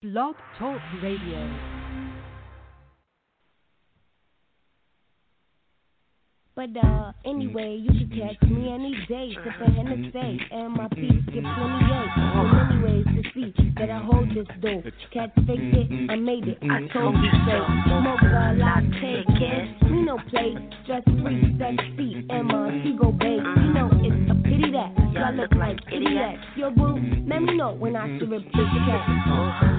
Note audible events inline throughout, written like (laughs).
Blog Talk Radio. But uh, anyway, you can catch me any day, sipping Hennessy, and my feet get plenty eight. Many ways to see that I hold this dope. Cat fake it, I made it, I told you so. Smoke a latte, it. We no play, stress free, sexy, and my ego babe. You know it's a pity that y'all look like idiots. Yo, boo, let me know when I should replace this. cat.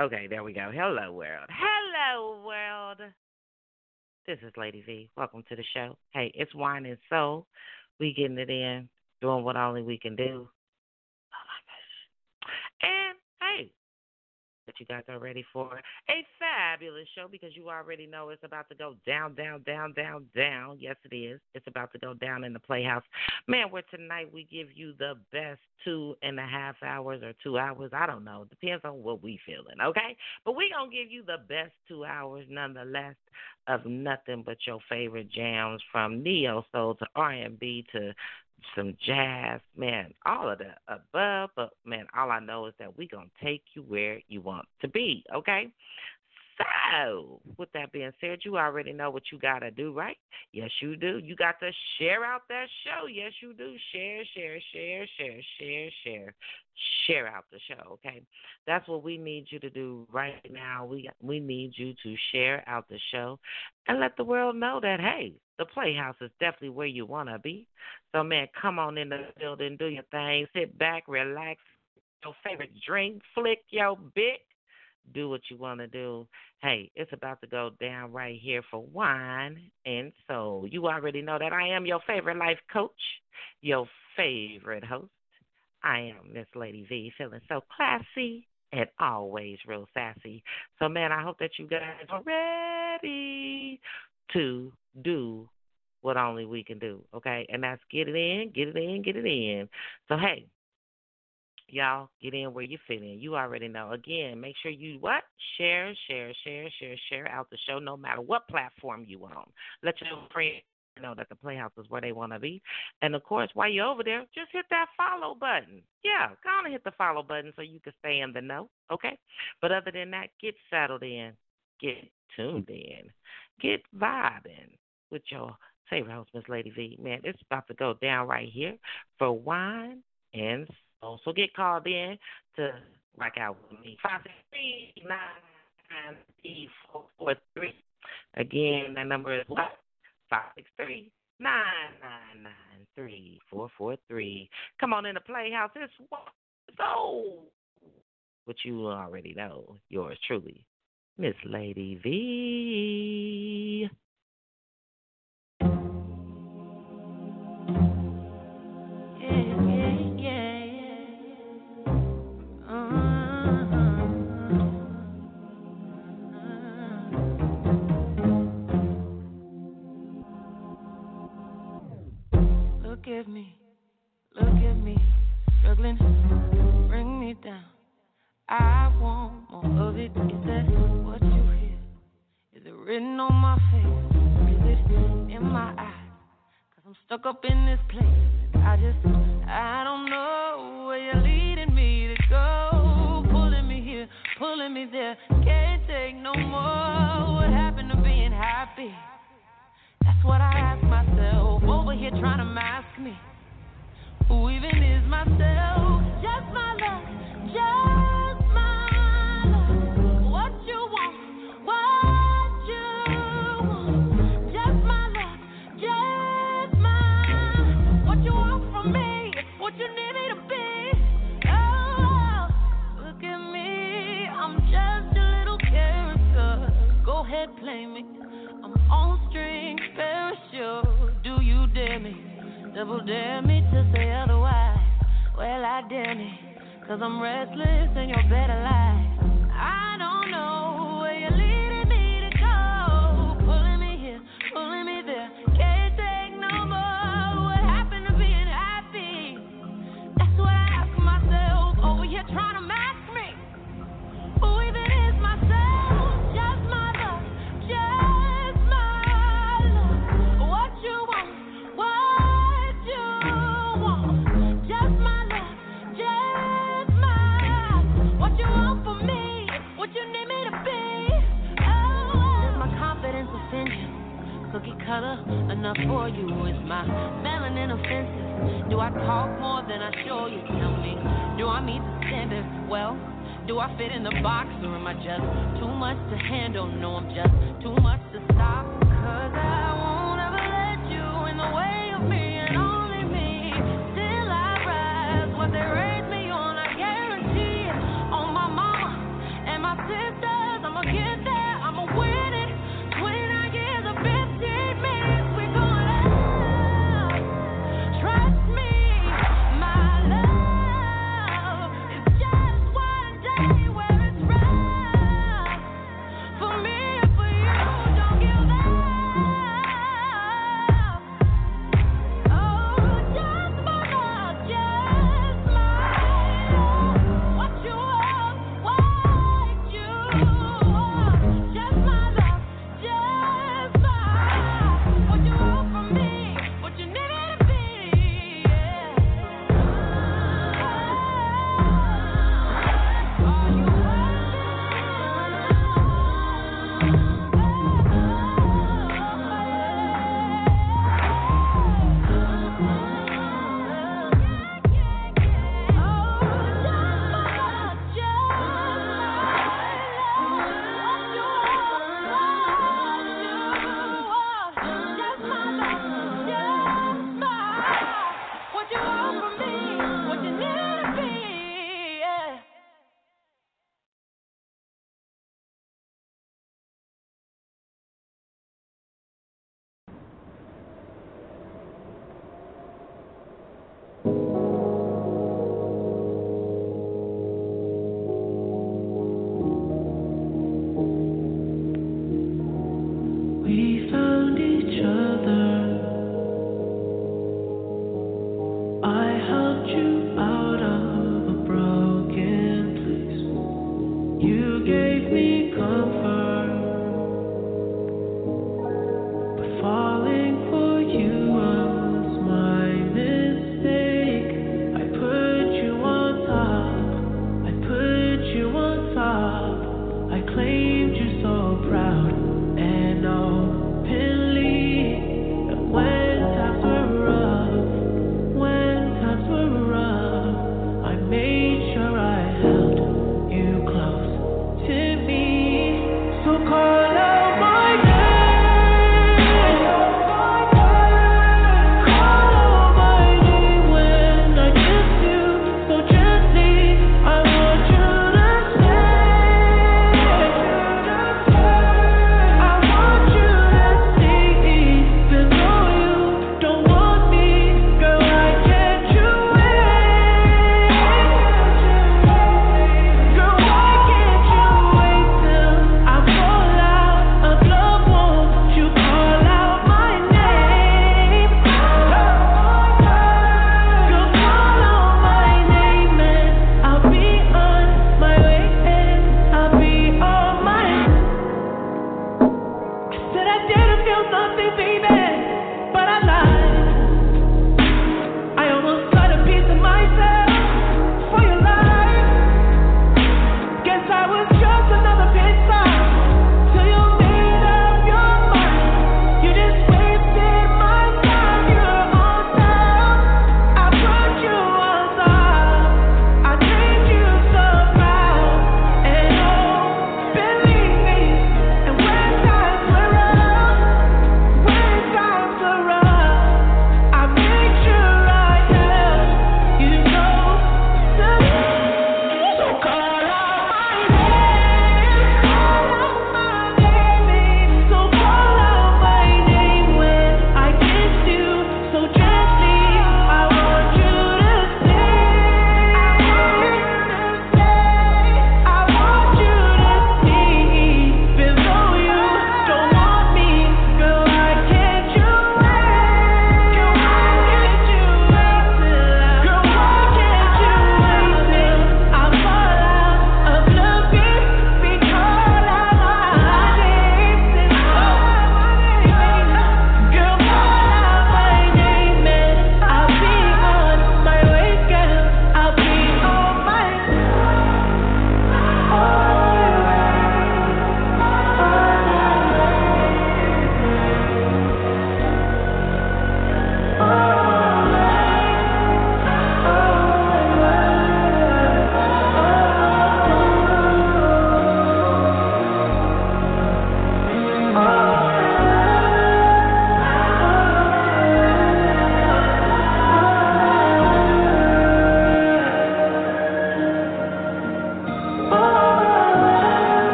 Okay, there we go. Hello, world. Hello, world. This is Lady V. Welcome to the show. Hey, it's Wine and Soul. We getting it in, doing what only we can do. You guys are ready for a fabulous show because you already know it's about to go down, down, down, down, down. Yes, it is. It's about to go down in the Playhouse. Man, where tonight we give you the best two and a half hours or two hours. I don't know. Depends on what we feeling, okay? But we going to give you the best two hours nonetheless of nothing but your favorite jams from neo soul to R&B to some jazz, man, all of the above. But man, all I know is that we're gonna take you where you want to be. Okay. So, with that being said, you already know what you got to do, right? Yes, you do. You got to share out that show. Yes, you do. Share, share, share, share, share, share, share out the show, okay? That's what we need you to do right now. We we need you to share out the show and let the world know that hey, the Playhouse is definitely where you want to be. So, man, come on in the building, do your thing, sit back, relax, your favorite drink, flick your bit do what you want to do. Hey, it's about to go down right here for wine and soul. You already know that I am your favorite life coach, your favorite host. I am Miss Lady V, feeling so classy and always real sassy. So, man, I hope that you guys are ready to do what only we can do, okay? And that's get it in, get it in, get it in. So, hey, Y'all get in where you fit in. You already know. Again, make sure you what? Share, share, share, share, share out the show no matter what platform you on. Let your friends know that the Playhouse is where they want to be. And of course, while you're over there, just hit that follow button. Yeah, go on and hit the follow button so you can stay in the know, okay? But other than that, get settled in, get tuned in, get vibing with your favorite host, Miss Lady V. Man, it's about to go down right here for wine and so get called in to rock out with me. Five six three nine nine three four four three. Again, that number is what? Five six three nine nine nine three four four three. Come on in the playhouse. It's what so what you already know. Yours truly, Miss Lady V. stuck up in this place. I just, I don't know where you're leading me to go. Pulling me here, pulling me there. Can't take no more. What happened to being happy? That's what I ask myself. Over here trying to mask me. Who even is myself? Just my love. Just Double dare me to say otherwise. Well, I dare me. Cause I'm restless in your better life. Enough for you? Is my melanin offensive? Do I talk more than I show you? Tell me, do I meet the standard? Well, do I fit in the box or am I just too much to handle? No, I'm just too much to stop.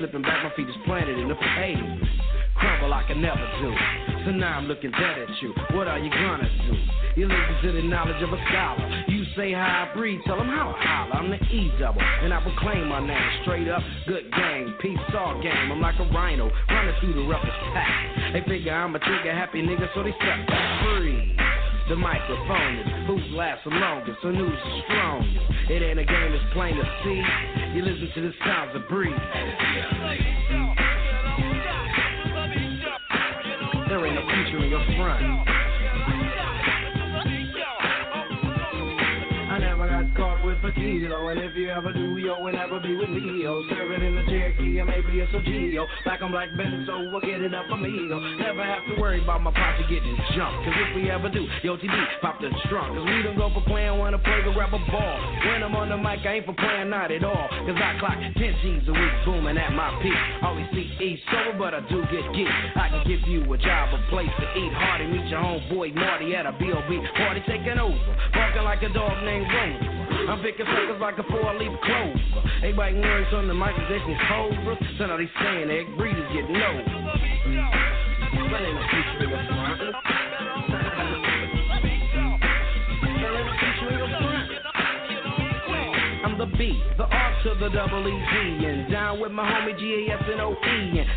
Slipping back, my feet is planted in the pavement. Crumble I can never do. So now I'm looking dead at you. What are you gonna do? You listen to the knowledge of a scholar. You say how I breathe, tell them how I holler. I'm the E double, and I proclaim my name straight up. Good game, peace all game. I'm like a rhino running through the roughest pack. They figure I'm a trigger happy nigga, so they step back free. The microphone is who's last the longest, so news is strongest. It ain't a game, that's plain to see. You listen to the sounds of breeze. There ain't no future in your front. A and if you ever do, yo, will never be with me, yo. Serving in the Cherokee, or maybe it's a Geo. Black on black Benz, so we'll get it up yo. Never have to worry about my posse getting jumped, cause if we ever do, yo, TB, pop the trunk. Cause we don't go for playing, wanna play grab a ball. When I'm on the mic, I ain't for playing, not at all. Cause I clock 10 G's a week, booming at my peak. Always see East sober, but I do get geek. I can give you a job, a place to eat. Hardy, meet your homeboy Marty at a B.O.B. party taking over. Barking like a dog named Rover. I'm picking suckers like a four-leaf clover. Everybody can learn something, Mike Jackson Cobra. So now they saying egg breeders getting over. But ain't no future in your front. B, the R to the double E Z, and down with my homie G A S. And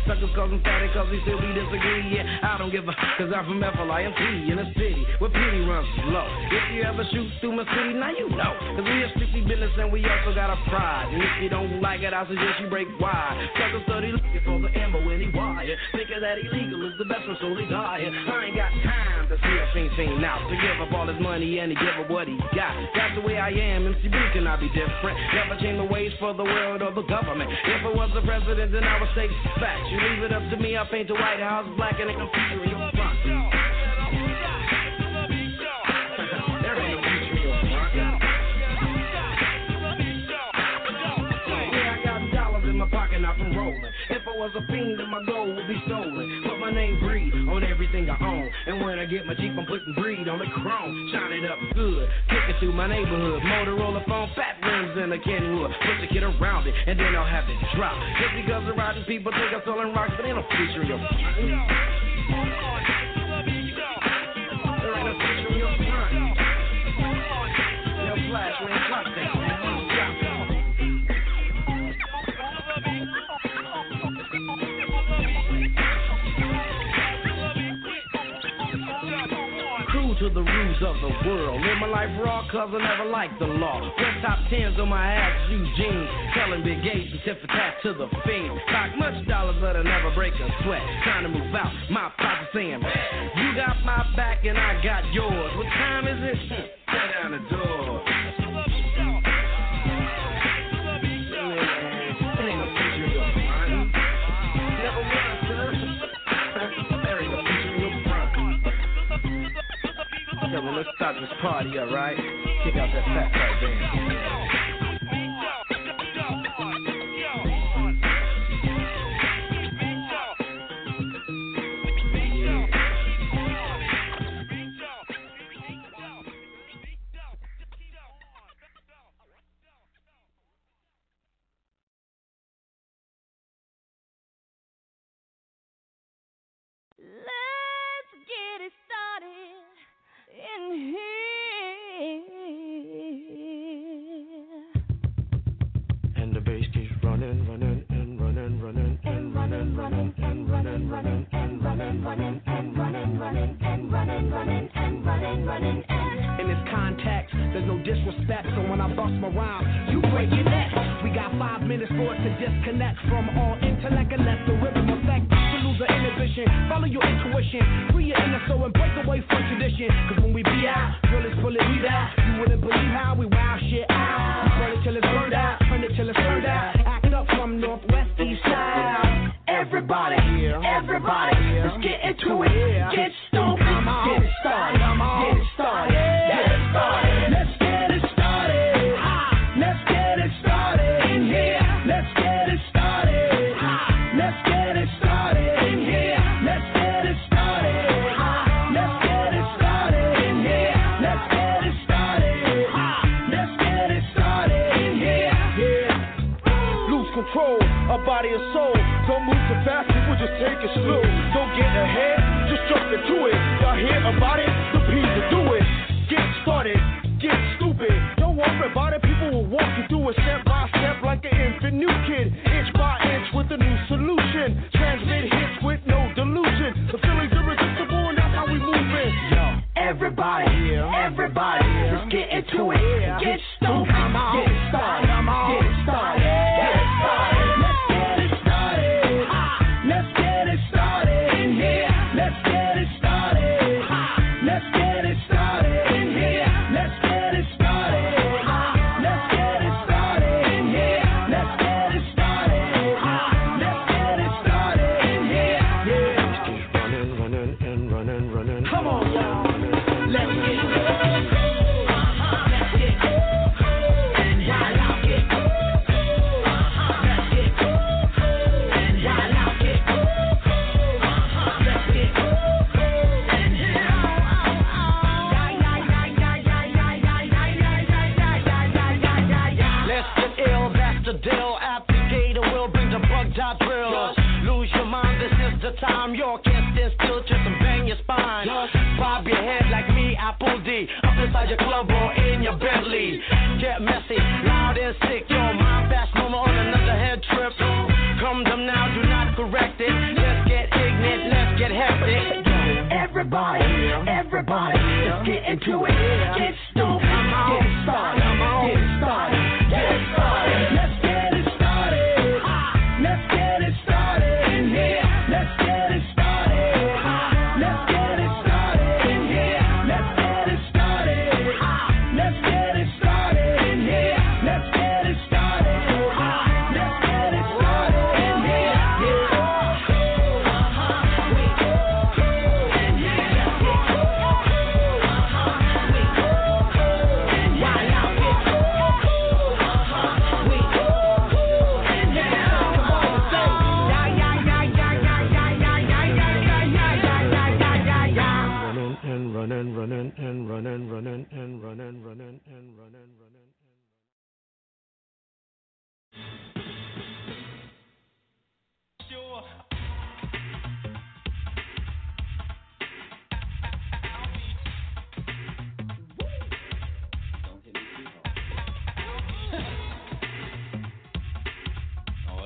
suckers I'm fatty cause still we disagree. Yeah, I don't give a cause I'm from Flint in the city where pity runs low. If you ever shoot through my city, now you know. Cause we a strictly business and we also got a pride. And if you don't like it, I suggest you break wide. Suckers study looking for the ammo when he wire. Thinking that illegal is the best one, so they die. I ain't got time to see a fiend fiend out. To give up all his money and to give up what he got. That's the way I am. MC B can I be different? Never change the ways for the world or the government. If it was the president, then I would say facts. You leave it up to me, I'll paint the White House black and it confuse your front. If I was a fiend, then my gold would be stolen. But my name Breed on everything I own. And when I get my Jeep, I'm putting breed on the chrome. Shine it up good, kick it through my neighborhood. Motorola phone, fat rims, in a Kenwood. Put the kid around it, and then I'll have it drop. Just because the riding people think I'm selling rocks, but ain't no future in your. Future front. They're flash when. to the rules of the world. Live my life raw, cause I never liked the law. Wear top tens on my ass, shoe jeans. Selling big Gates and tip for to the fiend. Stock much dollars, but I never break a sweat. Trying to move out, my papa saying, You got my back and I got yours. What time is it? (laughs) Shut down the door. party, alright? Kick out that fat fat band.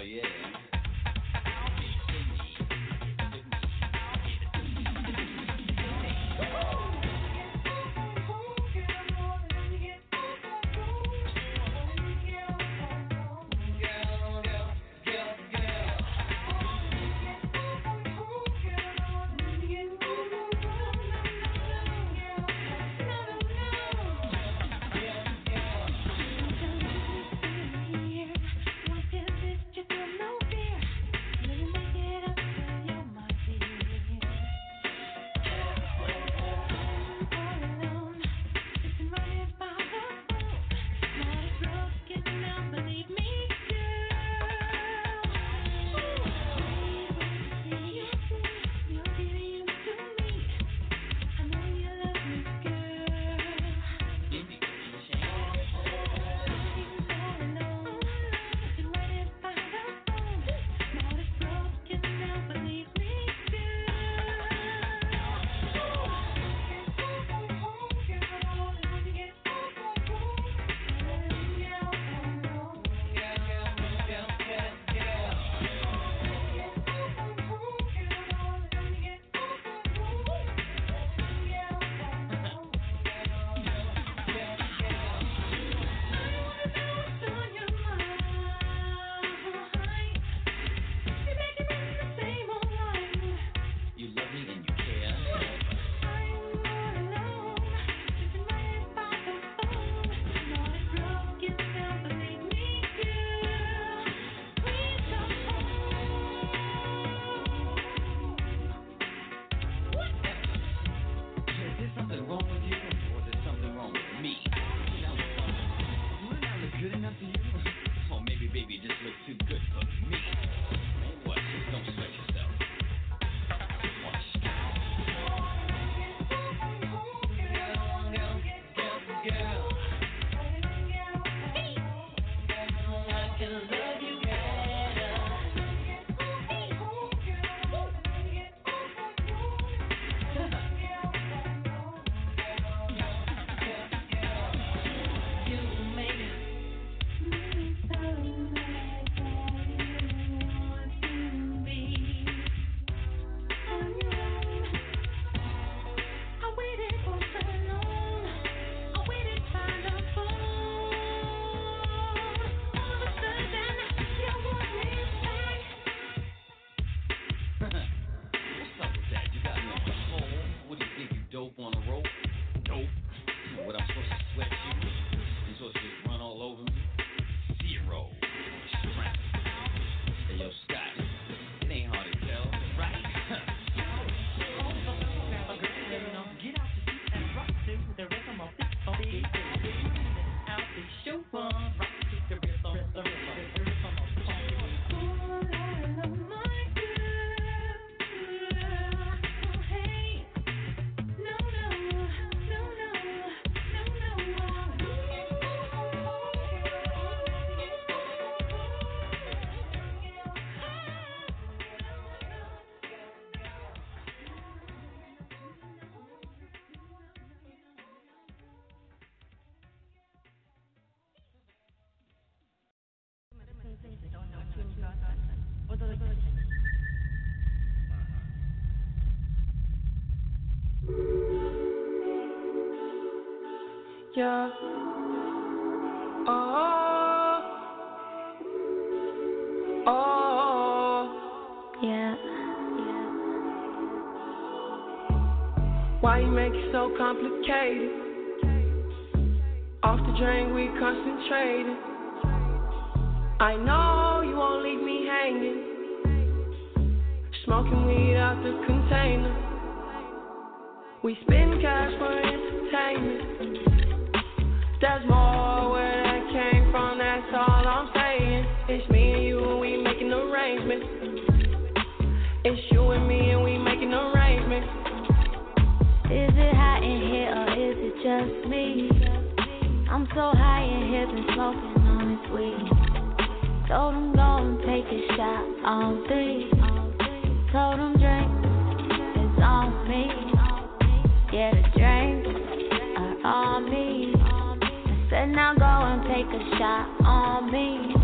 yeah. Yeah. Oh. Ah. Oh. Yeah. Why you make it so complicated? Off the drain, we concentrated. I know you won't leave me hanging. Smoking weed out the container. We spend so high in here, been smoking on this weed. Told him go and take a shot on three. Told him drink, it's on me. Yeah, the drinks are on me. I said now go and take a shot on me.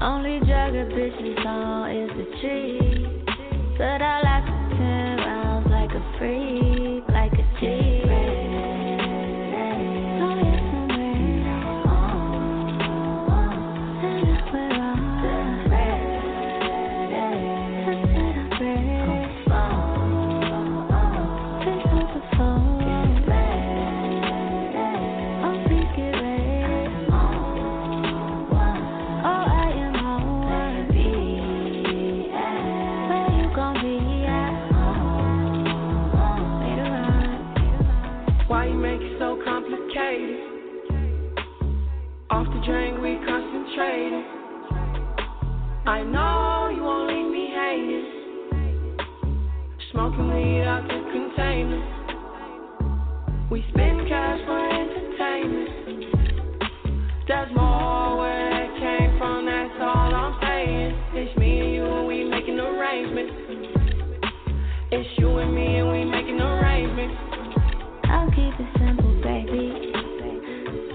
Only drug a bitch is on is the tree. I know you won't leave me hanging. Smoking weed out the container. We spend cash for entertainment. There's more where that came from, that's all I'm saying. It's me and you, and we making arrangements. It's you and me, and we making arrangements. I'll keep it simple, baby.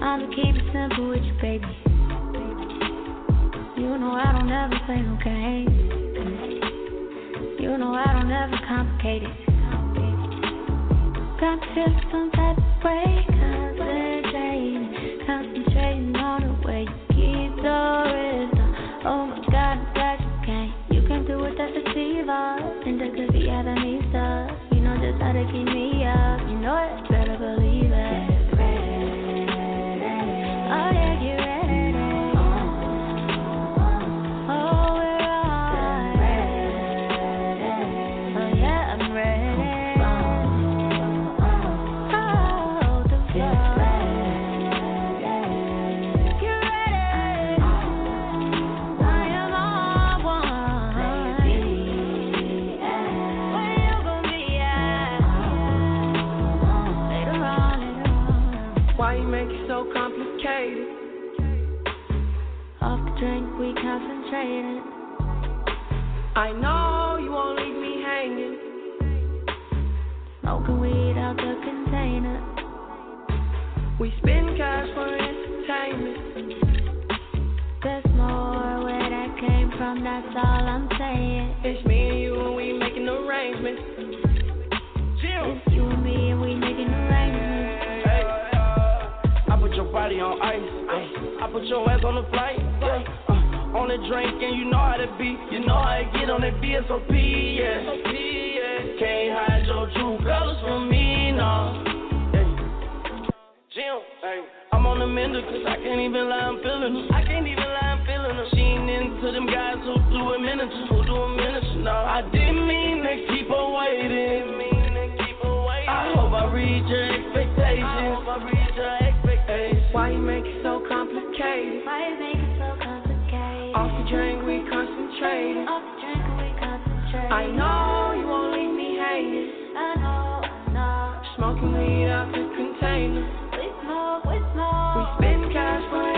I'ma keep it simple with you, baby. Ever play no games. You know I don't ever complicate it. Got to feel some type of way, concentrating, concentrating on the way you keep the rhythm. Oh my God, I'm glad you came. You came through with that sativa, uh, and that could be having me stuck. You know just how to keep me up. You know it, better believe I know you won't leave me hanging. Smoking weed out the container. We spend cash for entertainment. There's more where that came from, that's all I'm saying. It's me and you and we making arrangements. It's you and me and we making arrangements. Hey, I put your body on ice. ay. I put your ass on the flight. Yeah. On the drink and you know how to be. You know how to get on that BSOP. Yeah. Can't hide your true colors from me, no. Jim, hey. I'm on the mender cause I can't even lie, I'm feeling her. I can't even lie, I'm feeling her. She ain't into them guys who do a miniature, who do a miniature. No, I didn't mean to keep her waiting. I hope I reach your expectations. I hope I reach your expectations. Why you make drink, we concentrating. Off the drink, we concentrate. I know you won't leave me hanging. I know, know. Smoking weed out the container. We smoke, we smoke. We spend cash for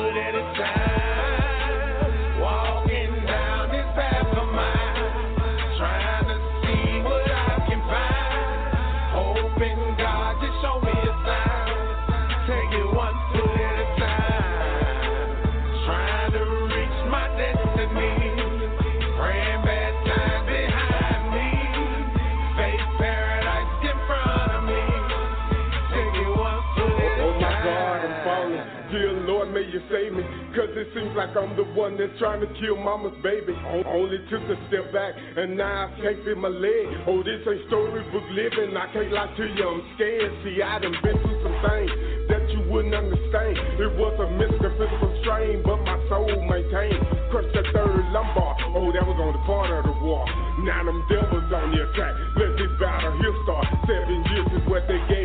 foot at a time. Seems like I'm the one that's trying to kill mama's baby. Only took a step back, and now I can't feel my leg. Oh, this ain't storybook living. I can't lie to you, I'm scared. See, I done been through some things that you wouldn't understand. It was a mystical physical strain, but my soul maintained. Crushed the third lumbar. Oh, that was on the corner of the wall. Now them devils on your track. Let this battle here start. Seven years is what they gave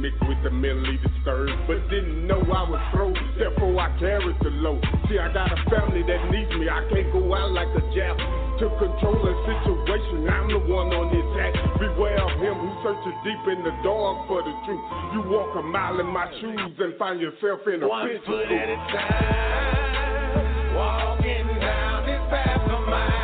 mixed with the mentally disturbed, but didn't know I was throw. Therefore I carried the load. See, I got a family that needs me. I can't go out like a jab. To control the situation, I'm the one on this act. Beware of him who searches deep in the dark for the truth. You walk a mile in my shoes and find yourself in a One foot at a time, walking down this path of mine,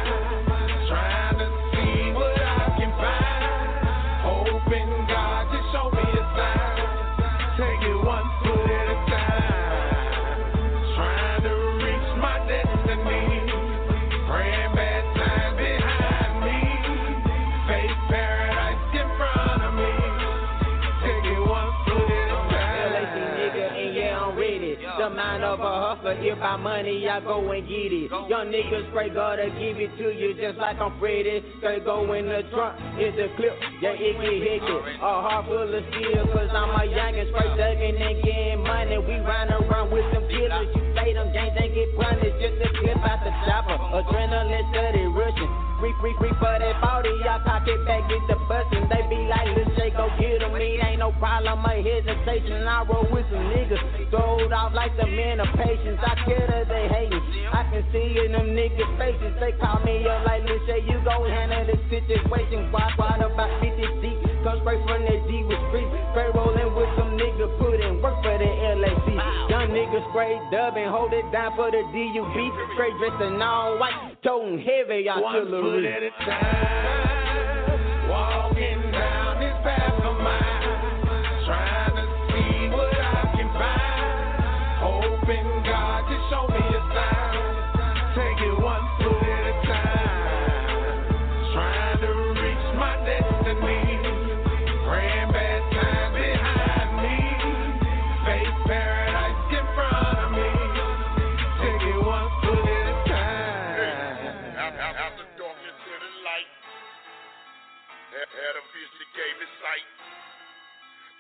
you if I money, I go and get it. Young niggas pray God to give it to you just like I'm Freddy. Straight go in the trunk, hit the clip, yeah, it get hectic. A heart full of steel, cause I'm a youngin' straight thuggin' and getting money. We run around with some killers, you play them games, they get punished just to clip out the chopper. Adrenaline steady rushing. Free, free, free for that 40, y'all cock it back, get the bustin'. They be like, let's shake, go get 'em. It ain't no problem, my hesitation. I roll with some niggas, throwed off like the men of patience. I care that they hatin'. I can see in them niggas' faces. They call me up like, let's say you gon' handle the situation. Quad, quad about 50 deep, come straight from the D with street. Straight rollin' with some niggas, put in work for the LAC. Young niggas spray dub and hold it down for the DUB. Straight dressed in all white, toting heavy One artillery. foot at a time, walking down this path of mine, trying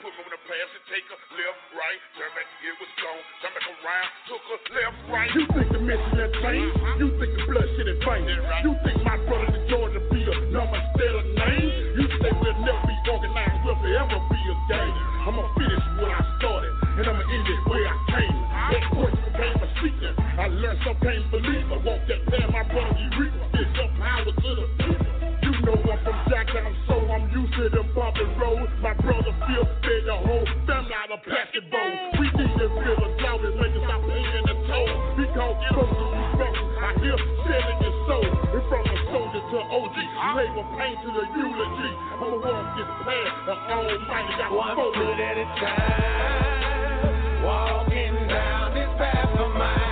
Put me on the path and take a left, right. Turn back, it was gone. Turn back around, took a left, right. You think the mission has changed? Uh-huh. You think the blood shit is vain? You think my brother the Georgia be a number instead of name? You say we'll never be organized, we'll forever be a game. I'ma finish what I started, and I'ma end it where I came. Uh-huh. That question became a secret. I learned some can't believe. I walk that path, my brother he reaper. It's your power to the people. You know I'm from Jacktown, so I'm to them bumping roads. My brother feel fed the whole family out of plastic bowl. We need to feel drought and make us stop paying the toll. Because the respect. I hear selling your soul. And from a soldier to OG, labor pain to the eulogy. I'ma walk this the Almighty got One foot at a time, walking down this path of mine,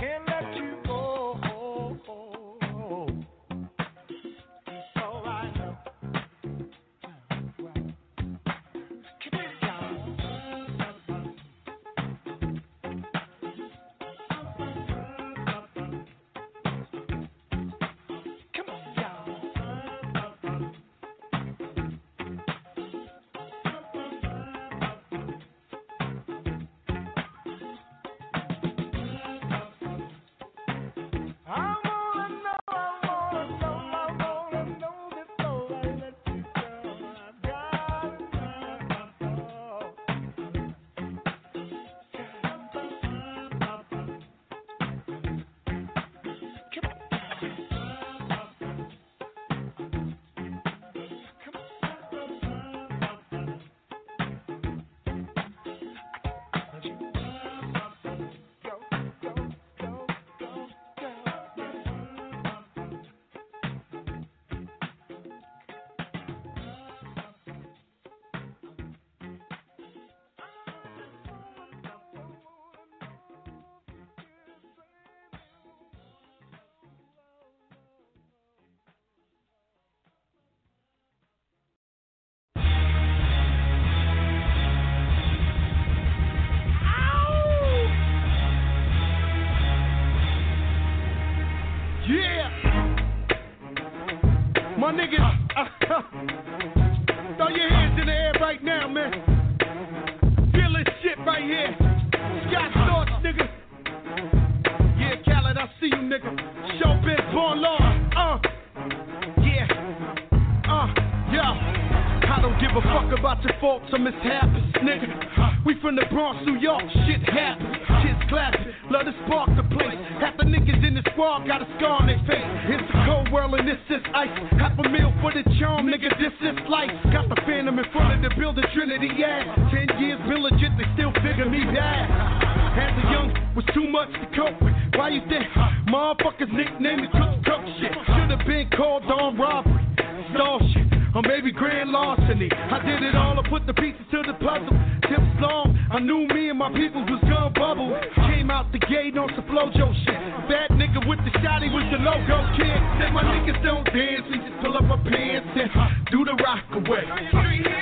can't let you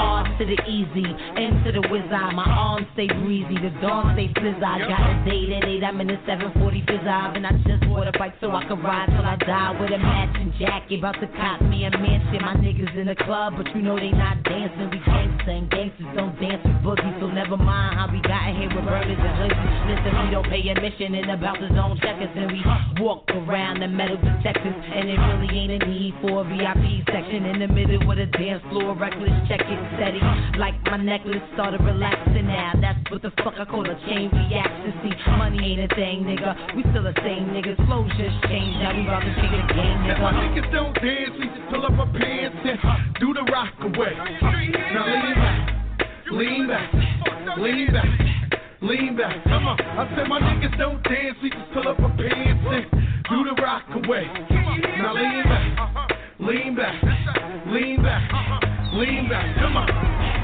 R to the easy, M to the wizard. My arms stay breezy, the dawn stay fizz. I got a date at 8, I'm in the 740 fizz and I just bought a bike so I can ride till I die with a matching jacket. About to cop me a mansion. My niggas in the club, but you know they not dancing. We gangsta and gangsters don't dance with boogie, so never mind how we got here with burners and hoodies. Listen, we don't pay admission and about the zone checkers, and we walk around the metal detectors, and it really ain't a need for a VIP section in the middle with a dance floor, reckless check it steady. Like my necklace started relaxing now. That's what the fuck I call a chain reaction. See, money ain't a thing, nigga. We still the same niggas. Flows just changed. Now we about to take it again, If my niggas don't dance, we just pull up our pants and do the rock away. Now lean back, lean back, lean back, lean back. Come on. I said my niggas don't dance, we just pull up our pants and do the rock away. Now lean back, lean back, lean back, lean back. Come on.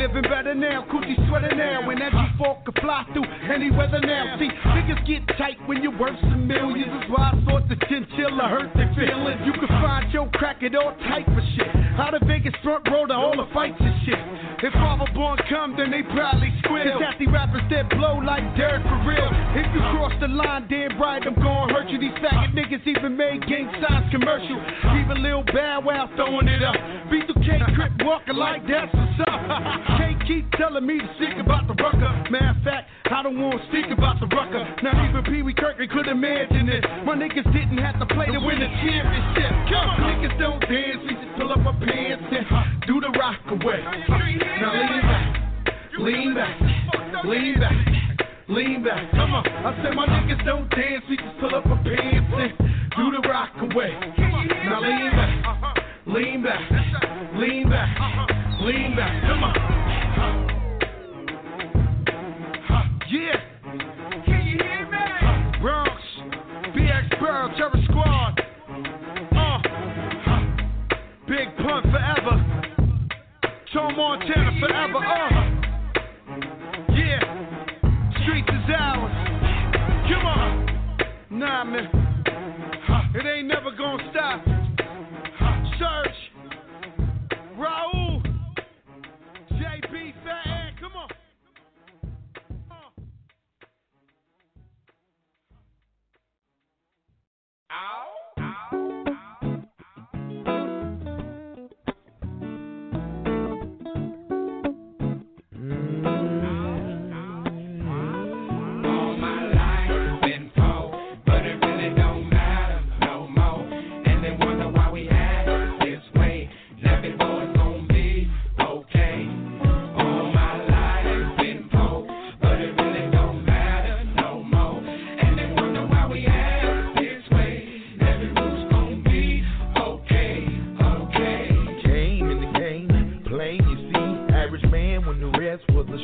Living better now, coochie sweater now, and that G4 can fly through any weather now. See, niggas get tight when you're worth some millions. That's why I thought the chinchilla hurt their feelings. You can find your crack at all type of shit. Out of Vegas front row to all the fights and shit. If Father Born come, then they probably squeal. It's at the rappers that blow like dirt for real. If you cross the line, damn right, I'm gonna hurt you. These faggot niggas even made gang signs commercial. Even Lil Bow Wow throwing it up. B2K Crip walking like that's what's up. (laughs) Can't keep telling me to speak about the rucker. Matter of fact, I don't wanna speak about the rucker. Not even Pee Wee Kirkland could imagine this. My niggas didn't have to play to win the championship. Come on, niggas don't dance, we just pull up our pants and do the rock away. Now lean back, lean back, lean back. Lean back, come on. I said my niggas don't dance, we just pull up our pants and do the rock away. Now lean back, uh-huh. lean back, lean back, uh-huh. lean back, come on. Yeah. Can you hear me? Bronx, BX Borough, Terror Squad. Uh. Big Pun forever. Montana forever. Uh. Yeah. Streets is ours. Come on. Nah, man. It ain't never gonna stop. Search. Raul.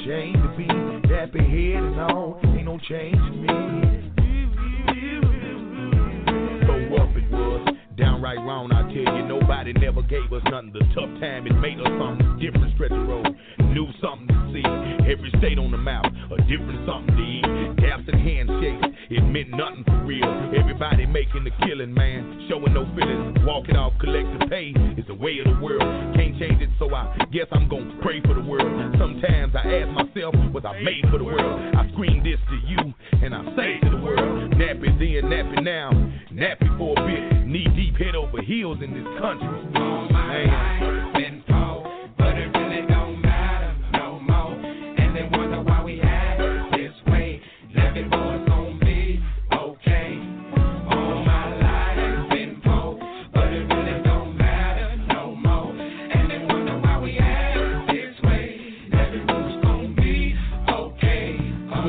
Ashamed to be. Dappy head and all, ain't no change in me. Downright wrong, I tell you, nobody never gave us nothing. The tough time, it made us something different. Stretch the road, knew something to see. Every state on the map, a different something to eat. Taps and handshakes, it meant nothing for real. Everybody making the killing, man, showing no feelings. Walking off, collecting pay is the way of the world. Can't change it, so I guess I'm gonna pray for the world. Sometimes I ask myself, was I made for the world? I scream this to you, and I say to the world, nappy then, nappy now, nappy for a bit, knee deep, head over heels in this country. Man.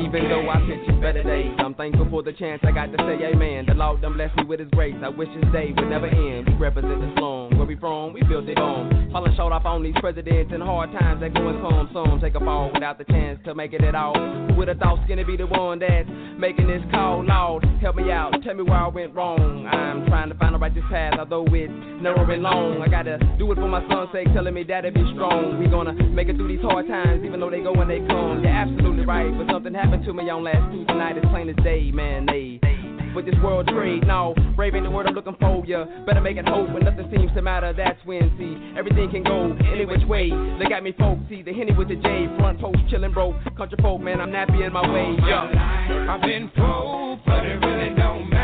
Even though I picture better days, I'm thankful for the chance I got to say amen. The Lord done blessed me with his grace. I wish this day would never end. We represent the slum. Where we from, we built it on. Falling short off on these presidents and hard times that go and come. Some take a fall without the chance to make it at all. Who would have thought Skinny be the one that's making this call? Lord, help me out. Tell me where I went wrong. I'm trying to find the righteous path, although it's narrow and long. I gotta do it for my son's sake, telling me that be strong. We gonna make it through these hard times, even though they go when they come. You're absolutely right, but something happened to me on last Tuesday night. It's plain as day, man. They with this world trade. No, raving the word I'm looking for. Ya better make it hope when nothing seems to matter. That's when see everything can go any which way. Look at me folks. See the henny with the J, front post chillin' broke. Country folk, man, I'm nappy in my way. Yeah. I've been told, but it really don't matter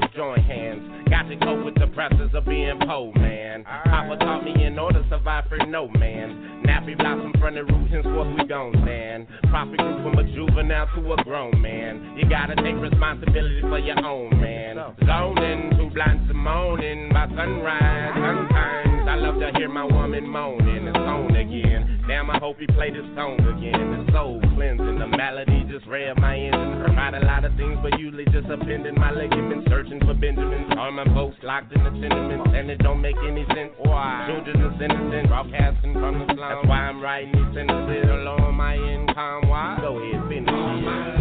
let's join hands. Got to cope with the pressures of being poor, man. Papa taught me in order to survive for no man. Nappy blossom from the roots, henceforth we gon' stand. Profit grew from a juvenile to a grown man. You gotta take responsibility for your own, man. Zoning, too blind to moaning by sunrise. Sometimes I love to hear my woman moaning. It's on again. Damn, I hope he play this song again. The soul cleansing, the melody just rev my engine. Tried a lot of things, but usually just appending my ligament. Searching for Benjamins. All my folks locked in the tenements, and it don't make any sense. Why? Children is innocent, broadcasting from the slum. That's why I'm writing these sentences along my income. Why? Go ahead, finish it.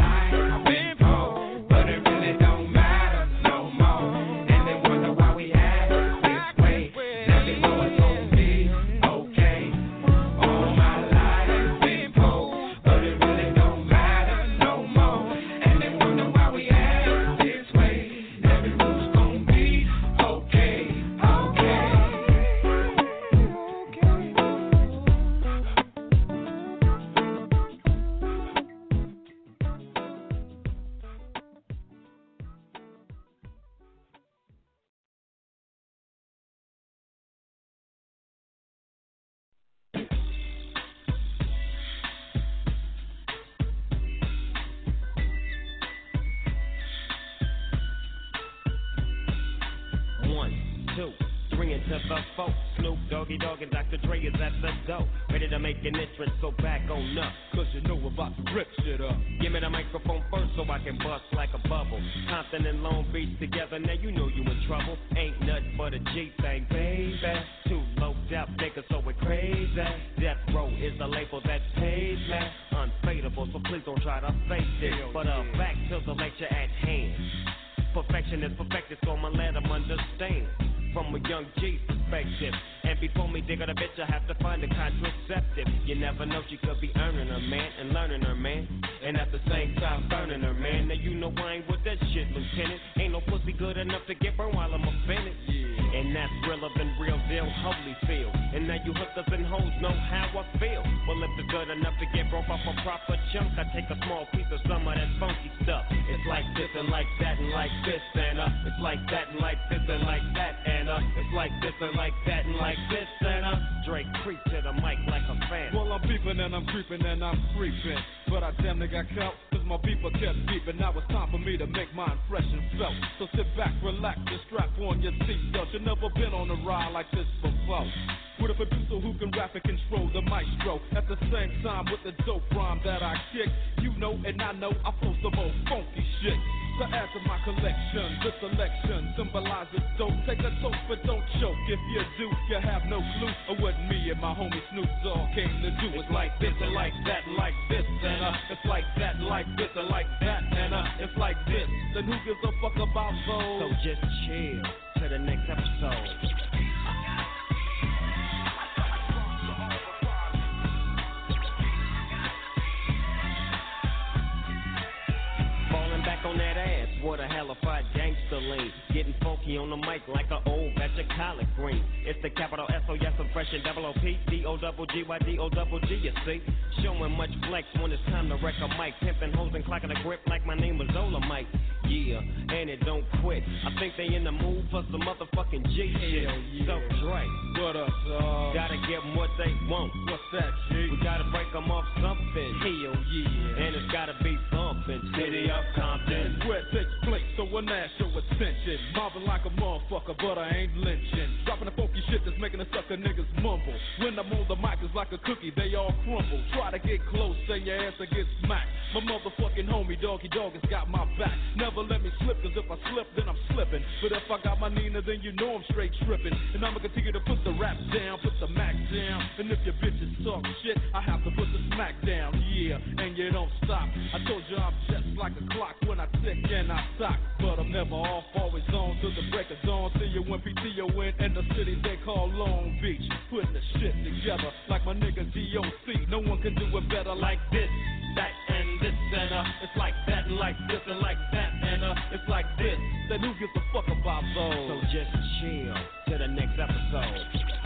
Hellified gangster lean. Getting funky on the mic like an old batch of collard green. It's the capital S O S and double O P D O double G Y D O double G. You see, showing much flex when it's time to wreck a mic. Pimping hoes and clocking a grip like my name was Zola Mike. Yeah, and it don't quit. I think they in the mood for some motherfucking G shit. Yeah. So Dre, what up, dog? Gotta give 'em what they want. What's that, G? We gotta break 'em off something. Hell yeah. And it's gotta be something. City of Compton. Where it takes place, so ask your attention. Mobbing like a motherfucker, but I ain't lynching. Dropping the funky shit that's making the sucker niggas mumble. When I'm on the mic, it's like a cookie, they all crumble. Try to get close, then your ass will get smacked. My motherfucking homie, doggy dog, has got my back. Never let me slip, cause if I slip, then I'm slipping. But if I got my Nina, then you know I'm straight tripping. And I'ma continue to put the rap down, put the mac down. And if your bitches talk shit, I have to put the smack down, yeah. And you don't stop. I told you I'm just like a clock when I tick and I stop. But I'm never off, always on till the break of dawn. See you when PTO in the city they call Long Beach. Putting the shit together like my nigga DOC. No one can do it better like this, that, and this, and uh. It's like that, and like this, and like that, and uh. It's like this. Then who gives a fuck about those? So just chill to the next episode.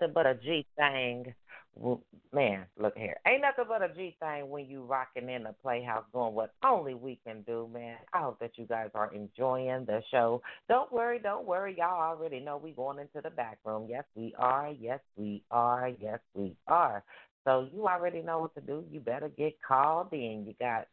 Nothing but a G thing. Man, look here. Ain't nothing but a G thing when you rocking in the playhouse doing what only we can do, man. I hope that you guys are enjoying the show. Don't worry, don't worry. Y'all already know we going into the back room. Yes, we are. Yes, we are. Yes, we are. So you already know what to do. You better get called in. You got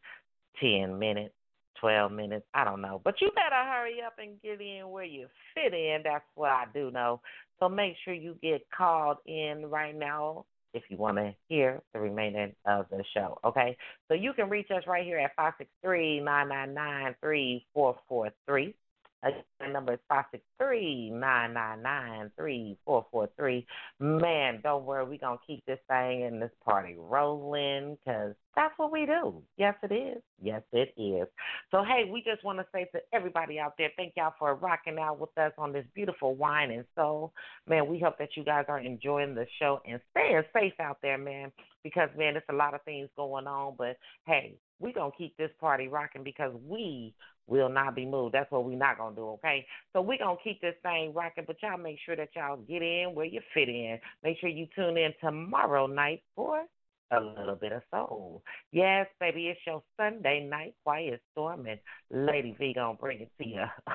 10 minutes, 12 minutes, I don't know. But you better hurry up and get in where you fit in. That's what I do know. So make sure you get called in right now if you want to hear the remaining of the show. Okay? So you can reach us right here at 563 999 3443. Again, number is five six three nine nine nine three four four three. Man, don't worry, we're going to keep this thing and this party rolling because that's what we do. Yes, it is. Yes, it is. So, hey, we just want to say to everybody out there, thank y'all for rocking out with us on this beautiful wine and soul. Man, we hope that you guys are enjoying the show and staying safe out there, man, because, man, there's a lot of things going on. But, hey, we're going to keep this party rocking because we will not be moved. That's what we're not to do, okay? So we're to keep this thing rocking, but y'all make sure that y'all get in where you fit in. Make sure you tune in tomorrow night for a little bit of soul. Yes, baby, it's your Sunday night quiet storm, and Lady V to bring it to you. (laughs)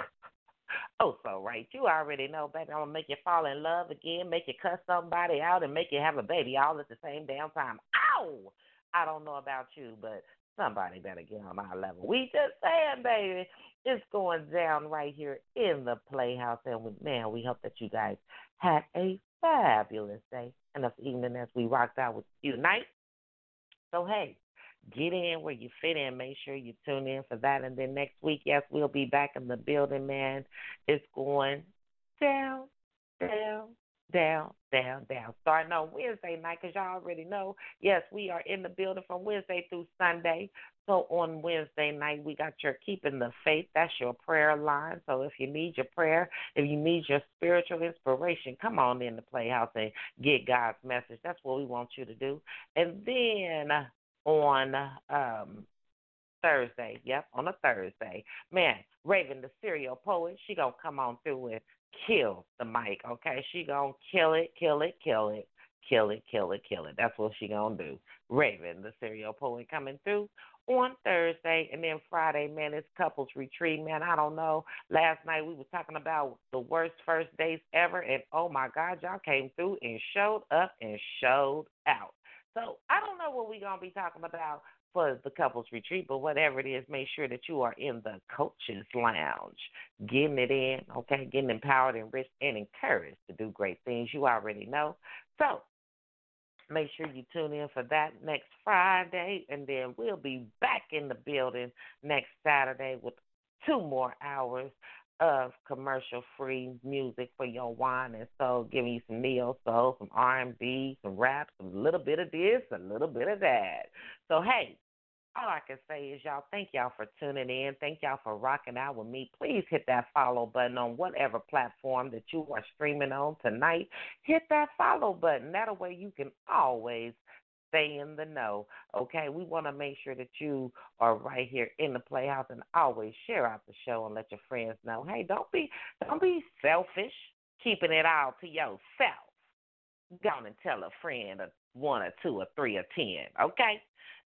Oh, so right. You already know, baby. I'm gonna make you fall in love again, make you cuss somebody out, and make you have a baby all at the same damn time. Ow! I don't know about you, but somebody better get on my level. We just saying, baby, it's going down right here in the playhouse, and we, man, we hope that you guys had a fabulous day and this evening as we rocked out with you tonight. So hey, get in where you fit in. Make sure you tune in for that. And then next week, yes, we'll be back in the building, man. It's going down, down, down, down, down. Starting on Wednesday night, because y'all already know, yes, we are in the building from Wednesday through Sunday. So on Wednesday night, we got your Keeping the Faith. That's your prayer line. So if you need your prayer, if you need your spiritual inspiration, come on in the Playhouse and get God's message. That's what we want you to do. And then on um Thursday, yep, on a Thursday, man, Raven, the serial poet, she gonna come on through and kill the mic, okay? She gonna kill it, kill it, kill it, kill it, kill it, kill it. That's what she gonna do. Raven, the serial poet, coming through on Thursday, and then Friday, man, it's couples retreat, man. I don't know. Last night we was talking about the worst first dates ever, and oh my God, y'all came through and showed up and showed out. So I don't know what we're gonna be talking about for the couples retreat, but whatever it is, make sure that you are in the coaches lounge, getting it in, okay, getting empowered, and enriched, and encouraged to do great things. You already know. So make sure you tune in for that next Friday, and then we'll be back in the building next Saturday with two more hours of commercial free music for your wine and soul, giving you some neo soul, some R and B, some rap, some little bit of this, a little bit of that. So hey, all I can say is y'all thank y'all for tuning in. Thank y'all for rocking out with me. Please hit that follow button on whatever platform that you are streaming on tonight. Hit that follow button. That way you can always stay in the know. Okay, we want to make sure that you are right here in the playhouse and always share out the show and let your friends know. Hey, don't be don't be selfish, keeping it all to yourself. Go and tell a friend, a one or two or three or ten. Okay,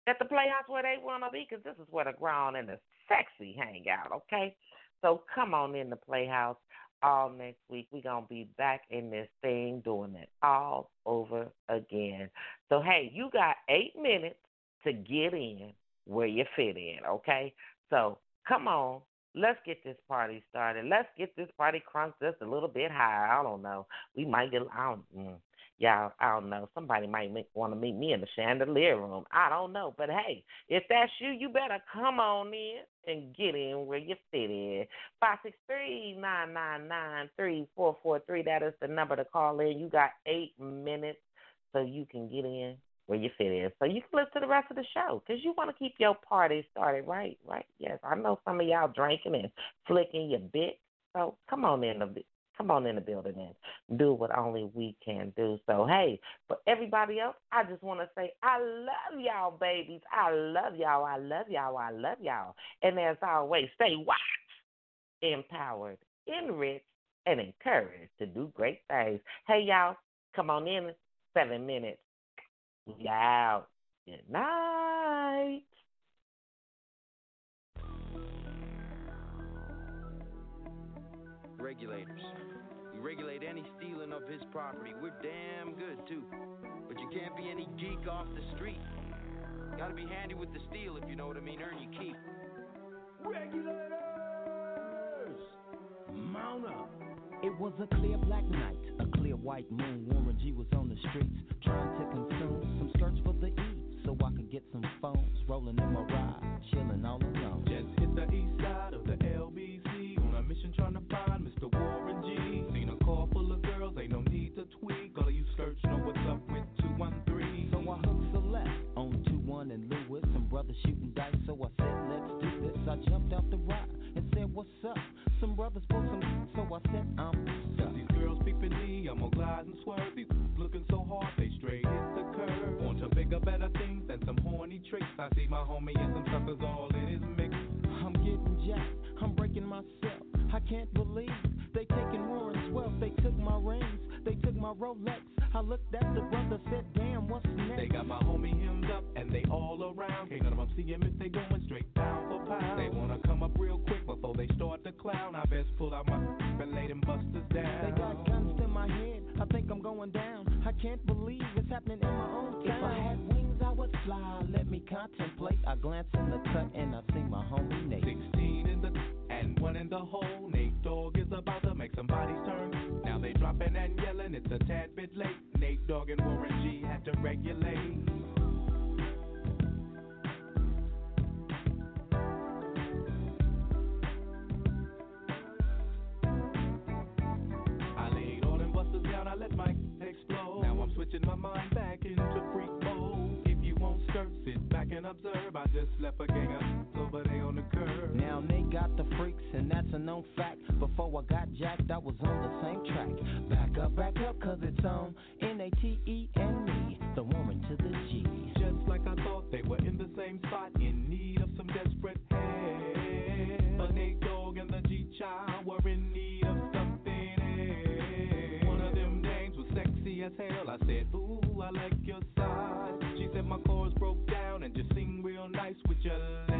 at the playhouse where they want to be, because this is where the grown and the sexy hang out. Okay, so come on in the playhouse all next week. We're going to be back in this thing doing it all over again. So, hey, you got eight minutes to get in where you fit in, okay? So, come on. Let's get this party started. Let's get this party crunked just a little bit higher. I don't know. We might get, I don't, mm, y'all, I don't know. Somebody might want to meet me in the chandelier room. I don't know. But hey, if that's you, you better come on in and get in where you fit in. Five six three nine nine nine three four four three. That is the number to call in. You got eight minutes so you can get in where you fit in. So you can listen to the rest of the show because you want to keep your party started, right? Right? Yes. I know some of y'all drinking and flicking your bit. So come on in the come on in the building and do what only we can do. So hey, for everybody else, I just want to say I love y'all, babies. I love y'all. I love y'all. I love y'all. And as always, stay watched, empowered, enriched, and encouraged to do great things. Hey y'all, come on in. Seven minutes. We out. Good night. Regulators. We regulate any stealing of his property. We're damn good too. But you can't be any geek off the street. Gotta be handy with the steel if you know what I mean. Earn your keep. Regulators! Mount up. It was a clear black night, a clear white moon. Warren G was on the streets trying to consume some skirts for the E, so I could get some phones. Rolling in my ride, chilling all alone. Shooting dice, so I said, let's do this. I jumped out the ride and said, what's up? Some brothers pulled some, so I said, I'm stuck. These girls peeping me, I'm gonna glide and swerve. These looking so hard, they straight hit the curve. Want to bigger, better things than some horny tricks. I see my homie and some suckers all in his mix. I'm getting jacked, I'm breaking myself. I can't believe my Rolex. I looked at the brother, said, damn, what's next? They got my homie hemmed up and they all around. Can't none of them see him if they going straight down for pound. They wanna come up real quick before they start to clown. I best pull out my and lay them busters down. They got guns in my head, I think I'm going down. I can't believe it's happening in my own town. If I had wings, I would fly. Let me contemplate. I glance in the cut and I see my homie Nate. 16 in the and one in the hole. Nate Dogg Dropping and yelling, it's a tad bit late. Nate Dogg and Warren G had to regulate. I let my explode. Now I'm switching my mind back into freak sit back and observe. I just left a gang of over there on the curb. Now they got the freaks, and that's a known fact. Before I got jacked, I was on the same track. Back up, back up, cause it's on N A T E and me, the woman to the G. Just like I thought they were in the same spot, in nice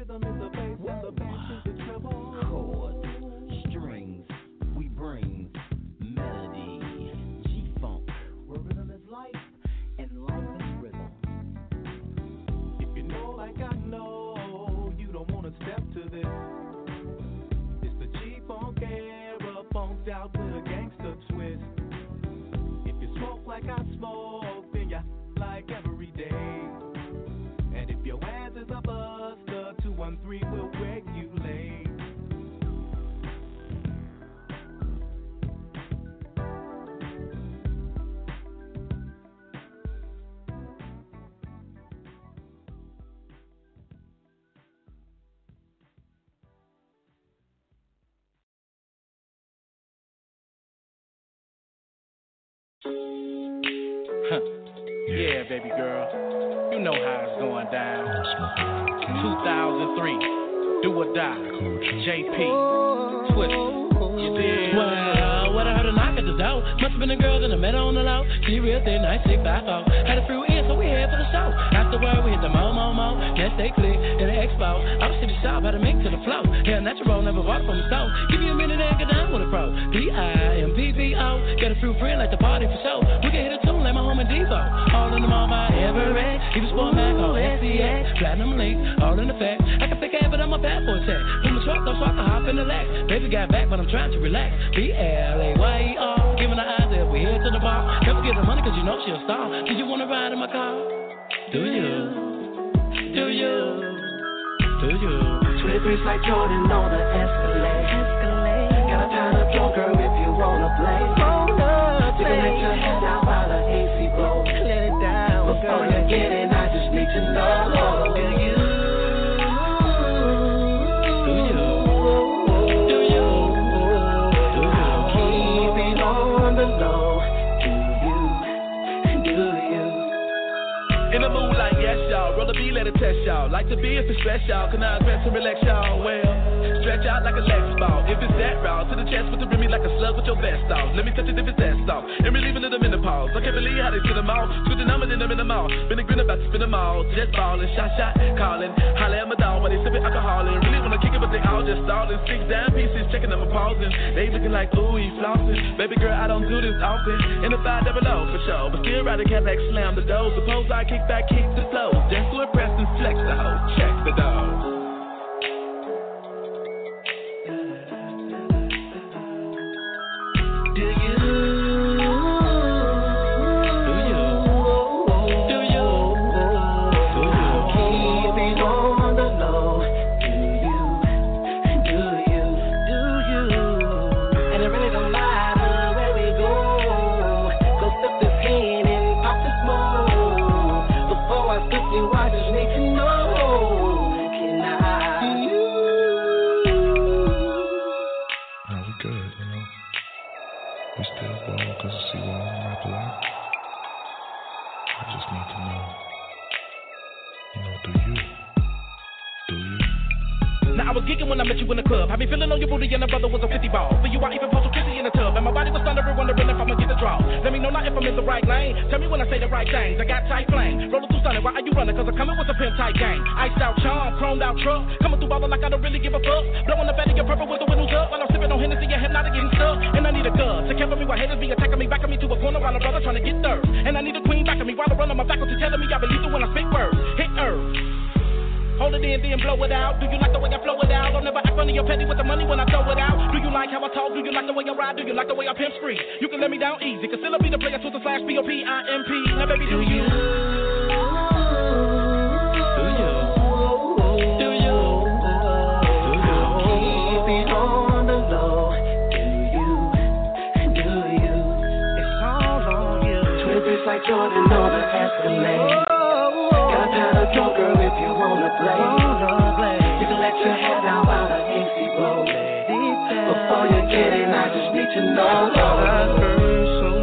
rhythm is the bass and the bass is the treble. Chords, strings, we bring melody, G funk, where rhythm is life and life is rhythm. If you know like I know, you don't wanna step to this. It's the G funk era, funked out with a gangster twist. If you smoke like I smoke. 2003. Die. JP. Twist. You dig? Well, what I heard a knock at the door. Must have been a girl that I met on the low. She real thin, nice, six, five, four. Had a few in, so we head for the show. Afterward, we hit the mo, mo, mo. Next day, click in the expo. I to the shop, had a mix to the flow. Yeah, natural, never bought from the store. Give me a minute and get down with a pro. D-I-M-P-P-O. Got a few friends like the party for show. We can hit a tune like my homie Devo. All in the mall by Everett. Even Sport Mac, all SCX. Platinum link, all in effect. I can pick it, but I'm a bad boy tech. Put my truck up so I can hop in the Lex. Baby got back, but I'm trying to relax. B-L-A-Y-E-R. Giving her eyes if we head to the bar. Never get the money cause you know she a star. Did you wanna ride in my car? Do you? Do you? Do you? Bricks like Jordan on the Escalade. Escalade. Got a pound of your girl if you wanna play. Wanna you can let your head out test y'all. Like to be if it's special. Can I rest and relax y'all? Well, stretch out like a Lex ball. If it's that raw, to the chest with the rimmy like a slug with your vest off. Let me touch it if it's that soft. And relieving of the menopause. I can't believe how they spin them all. Screw the number, them in the mouth. Been a grin about to spin them all. Just ballin', shot, shot, callin'. Holla at my dog while they sippin' alcohol. And really wanna kick it, but they all just stallin'. Six down pieces, checking them, pausing. They lookin' like, ooh, he flossin'. Baby girl, I don't do this often. In the five double O for sure. But still ride a Cadillac, slam the door. Suppose I kick back, kick the flow. And flex the hoe. Check the door. C1 rap a lot. I just need to know, I was geeking when I met you in the club. Had me feeling on your booty and the brother was a 50 ball. For you, I even posted kissy in the tub. And my body was thundering, wondering if I'ma get the draw. Let me know now if I'm in the right lane. Tell me when I say the right things. I got tight flame. Rolling through sunny, why are you running? Cause I'm coming with a pimp tight gang. Iced out charm, chromed out truck. Coming through ballin' like I don't really give a fuck. Blowing the fatty, your purple with the windows up. While I'm sipping on Hennessy, your hypnotic getting stuck. And I need a gun to cover me while haters be attacking me. Backing me to a corner while a brother trying to get third. And I need a queen backing me while I run on my faculty telling me I believe it when I speak words. Hit earth. Hold it in, then blow it out. Do you like the way I flow it out? Don't never act funny or petty with the money when I throw it out. Do you like how I talk? Do you like the way I ride? Do you like the way I pimp spree? You can let me down easy. Cause still be the player to the slash B O P I M P. Now baby, do you? Do you? Do you? All like Jordan on the Escalade. Got a pound of play. You can let your head down while the AC blows. Before you get in, I just need to know. Maybach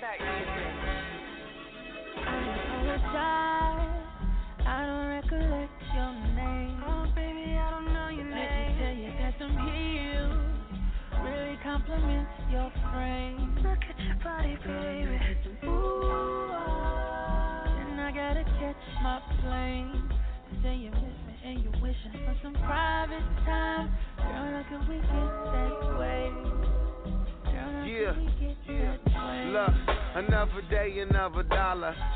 music.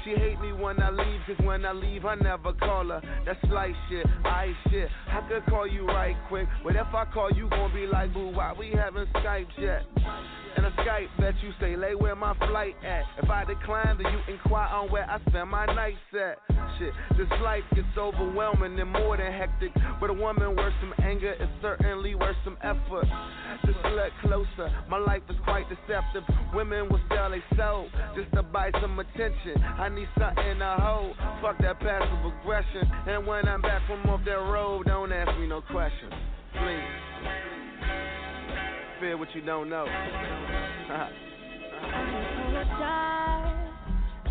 She hate me when I leave, cause when I leave, I never call her. That's slight shit, I shit. I could call you right quick, but if I call you, gon' be like, boo, why we haven't Skype yet? And a Skype bet you say, lay where my flight at. If I decline, then you inquire on where I spend my nights at. Shit, this life gets overwhelming and more than hectic. But a woman worth some anger is certainly worth some effort. Just look closer, my life is quite deceptive. Women will sell they soul just to buy some attention. I need something to hold. Fuck that passive aggression. And when I'm back from off that road, don't ask me no questions. Please. Fear what you don't know. apologize.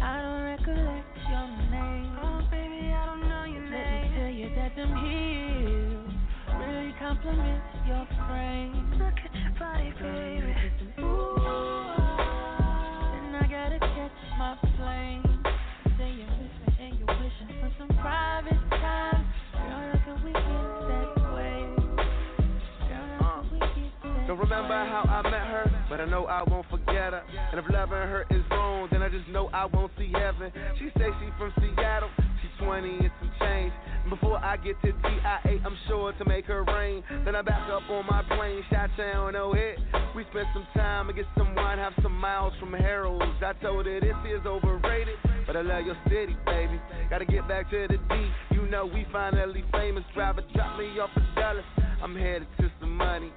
I don't recollect your name. Oh, baby, I don't know your Let name. me tell you that them heels really compliments your frame. Look at your body, baby. Ooh, and I gotta catch my plane. Don't remember how I met her, but I know I won't forget her. And if loving her is wrong, then I just know I won't see heaven. She say she from Seattle, she's 20 and some change. And before I get to TIA, I'm sure to make her rain. Then I back up on my plane, shot town, no oh, hit. We spent some time and get some wine, have some miles from Harold's. I told her this is overrated, but I love your city, baby. Gotta get back to the D. You know we finally famous. Driver drop me off a Dallas. I'm headed to some money.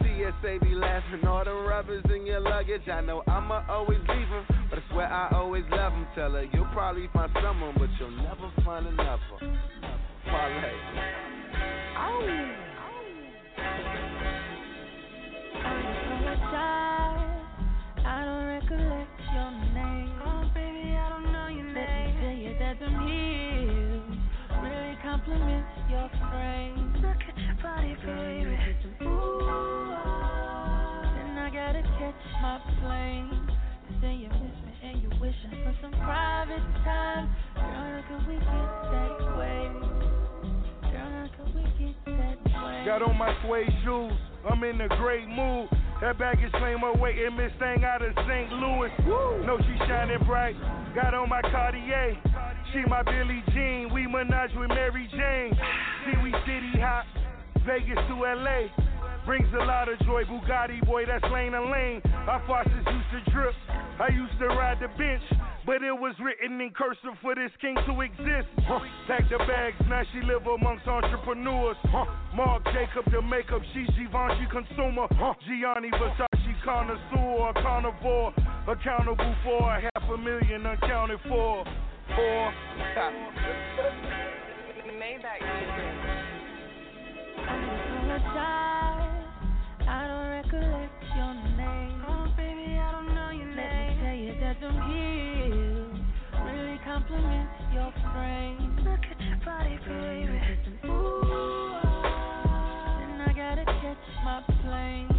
TSA be laughing, all the rubbers in your luggage. I know I'ma always leave 'em, but I swear I always love 'em. Tell her you'll probably find someone, but you'll never find another. Parlay. Oh. apologize. I don't recollect your name. Compliments your frame. Look at your body, baby. Ooh, ah, I gotta catch my plane. Say you miss me and you're wishing for some private time. Girl, how could we get that way? Girl, how could we get that way? Got on my suede shoes, I'm in a great mood. That baggage claim weight and Miss Thing out of St. Louis. No, she shining bright. Got on my Cartier. She my Billie Jean. We menage with Mary Jane. See, we city hop. Vegas to LA. Brings a lot of joy. Bugatti boy, that's lane and lane. Our faucets used to drip. I used to ride the bench. But it was written in cursive for this king to exist. Pack the bags, now she live amongst entrepreneurs. Marc Jacob, the makeup, she Givenchy consumer. Gianni Versace connoisseur, a carnivore. Accountable for a half a million uncounted for. For. Maybach music. apologize. Compliments your frame. Look at your body, baby. Ooh, and I gotta catch my plane.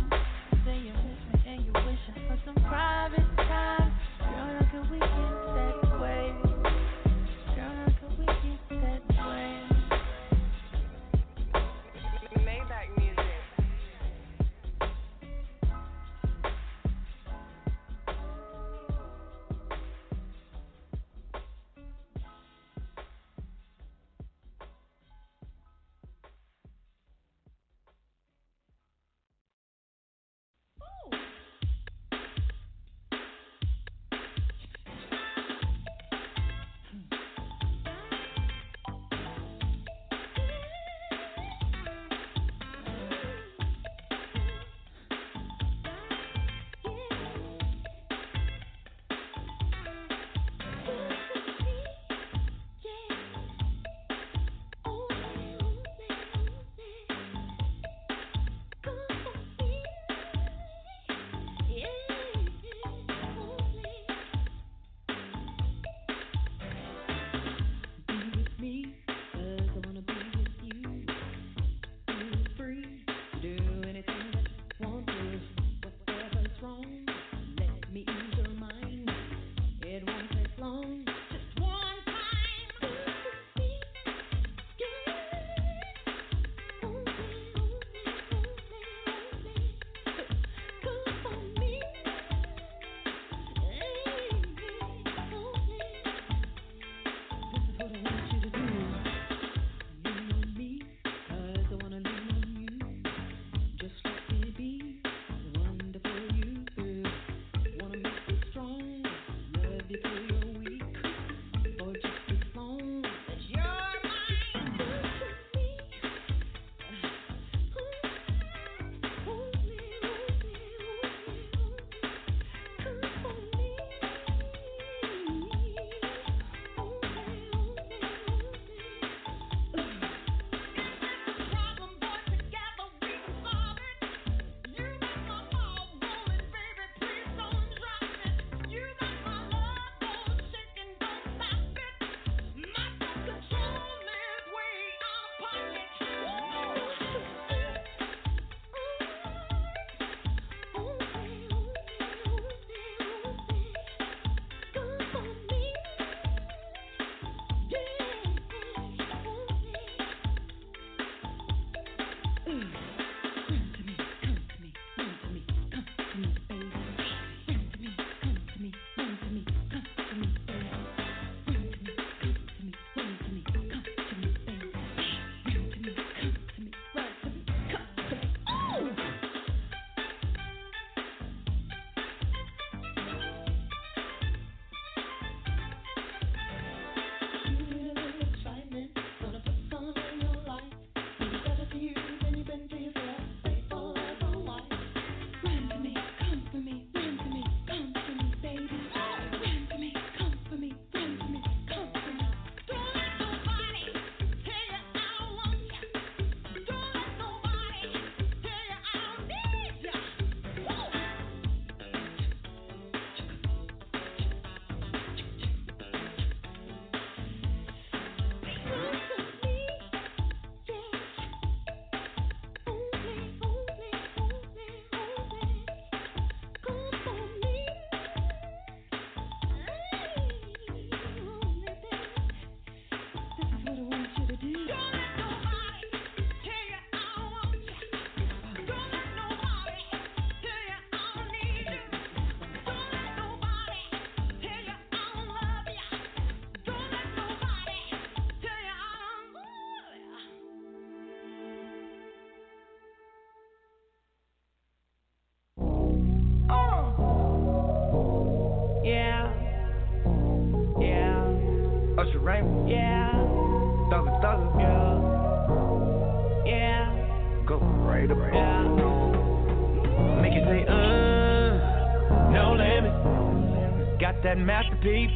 Masterpiece,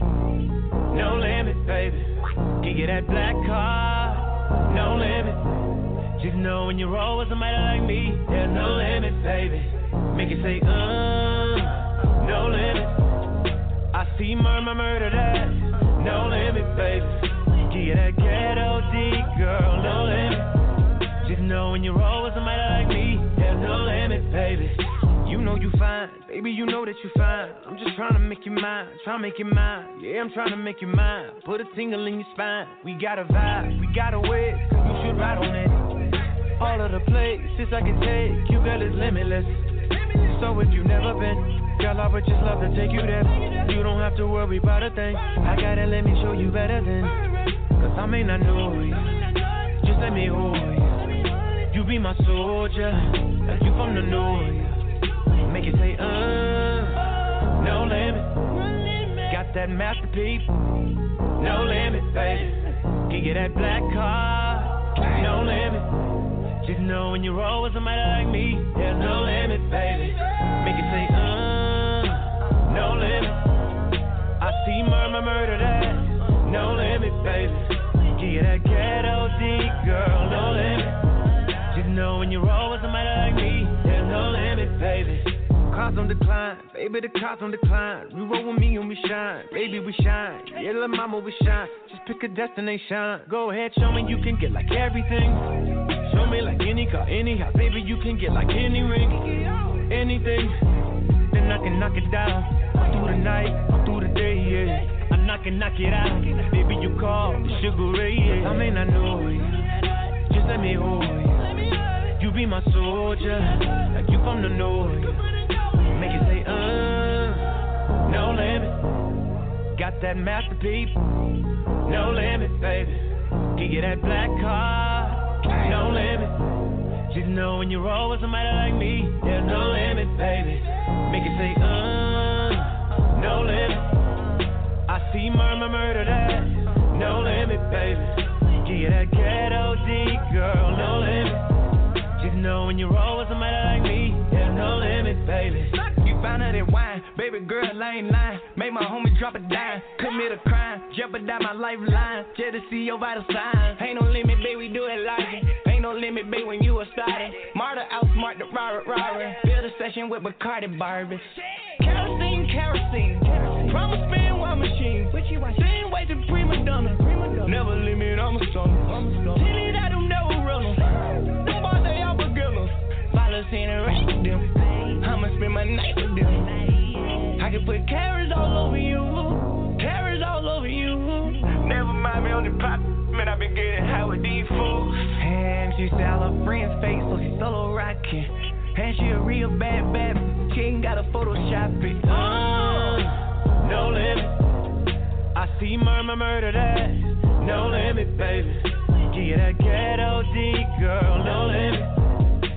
no limit, baby. Give you that black car, no limit. Just know when you roll with somebody like me, there's no limit, baby. Make it say, uh, no limit. I see murmur, murder that, no limit, trying to make you mine. Yeah, I'm trying to make you mine. Put a tingle in your spine. We got a vibe, we got a way, you should ride on it. All of the places I can take, you girl is limitless. So if you've never been, girl, I would just love to take you there. You don't have to worry about a thing. I gotta let me show you better than. Cause I may not know you, just let me hold you. You be my soldier, you from the north. Make it say, uh, no limit. That masterpiece, no limit, baby. Can get that black car, no limit. Just know when you roll with somebody like me, there's no limit, baby. Make it say, uh, no limit. I see murmur, murder that, no limit, baby. Give you that ghetto D, girl, no limit. Just know when you roll with somebody like me, there's no limit. Cars on decline, baby, the cars on the decline. You roll with me and we shine, baby, we shine. Yeah, little mama, we shine. Just pick a destination. Go ahead, show me you can get like everything. Show me like any car, any house, baby, you can get like any ring, anything. Then I can knock it down. Through the night, through the day, yeah. I knock it, knock it out. Baby, you call the sugar ray, yeah. I may not know you, just let me hold you. You be my soldier, like you from the north. Make it say, uh, no limit. Got that masterpiece, no limit, baby. Give you that black car, no limit. Just know when you roll with somebody like me, there's no limit, baby. Make it say, uh, no limit. I see murmur, murder that, no limit, baby. Give you that ghetto D, girl, no limit. Just know when you roll with somebody like me, there's no limit, baby. Out that wine, baby girl, I ain't lying. Made my homie drop a dime, commit a crime, jeopardize my lifeline. Just to see your vital signs. Ain't no limit, baby, we do it like it. Ain't no limit, baby, when you a started. Marta outsmart the Robert Robert. Build a session with Bacardi Barbies. Kerosene, kerosene. Promise spin one machine. Same way to prima donna. Never limit, I'm a stunner. Tell it I don't know runner. Them boys, they all beginners. Violence in a race them. I'ma spend my night with them. I can put carrots all over you. Carrots all over you. Never mind me on the pop. Man, I've been getting high with these fools. And she said all her friends fake, so she solo rocking. And she a real bad, bad. She ain't got a Photoshop it. Uh, no limit. I see murmur, murder that. No limit, baby. Give you that ghetto D, girl. No limit.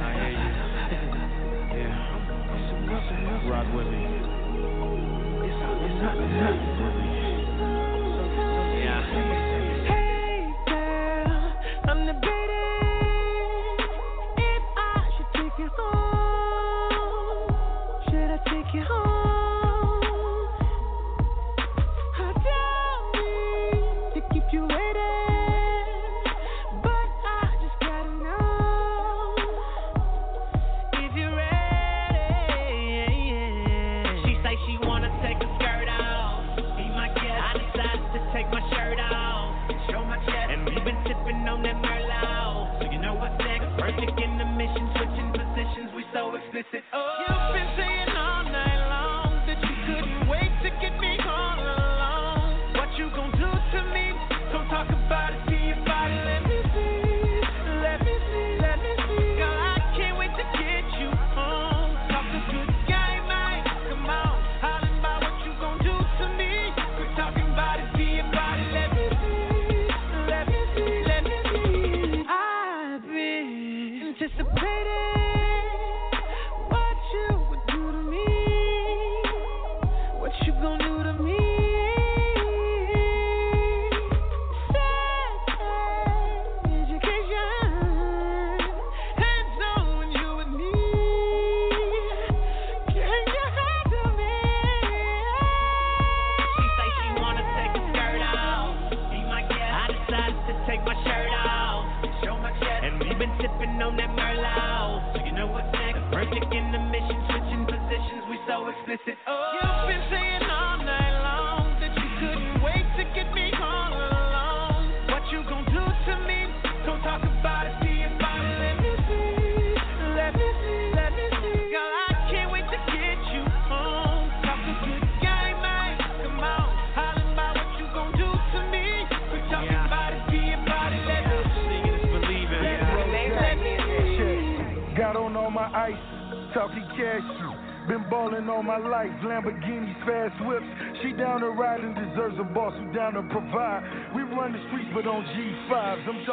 I hear you. Yeah. Rock with me. With me. Yeah.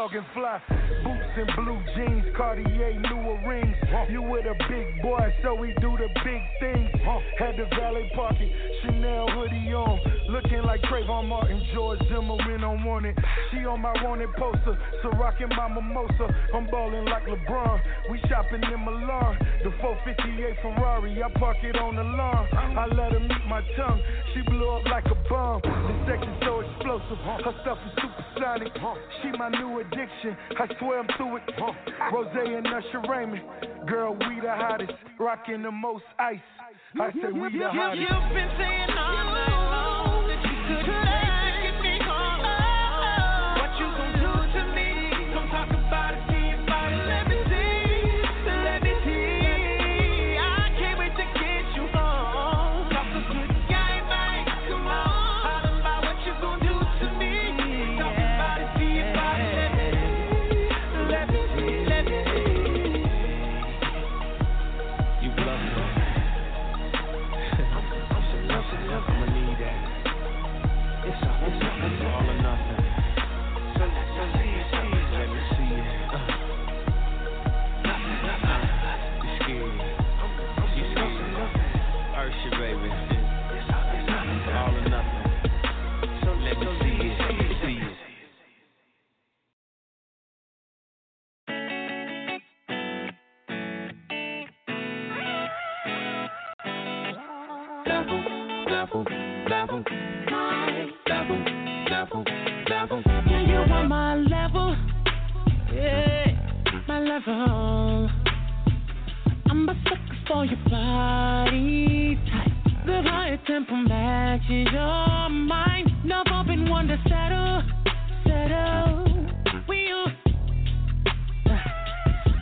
talking fly. Boots and blue jeans, Cartier, newer rings. You with a big boy, so we do the big things. Had the valet party. she like Trayvon Martin, George Zimmerman on wanted. She on my wanted poster, so rocking my mimosa. I'm ballin' like LeBron. We shopping in Milan. The 458 Ferrari, I park it on the lawn. I let her meet my tongue. She blew up like a bomb. The sex is so explosive. Her stuff is supersonic. She my new addiction. I swear I'm through it. Rose and Usher Raymond. Girl, we the hottest. Rocking the most ice. I said we the hottest. You've been saying all night long could I? level. I'm a sucker for your body type. The higher tempo matches your mind. Now I've been one to settle, settle. With you,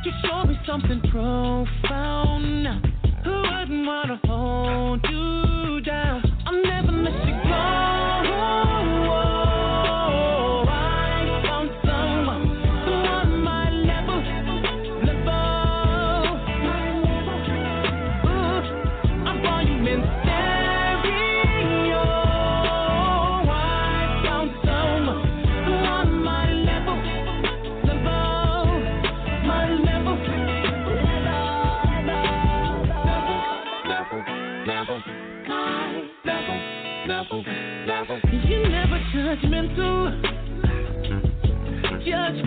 you show me something profound. Who wouldn't wanna hold you?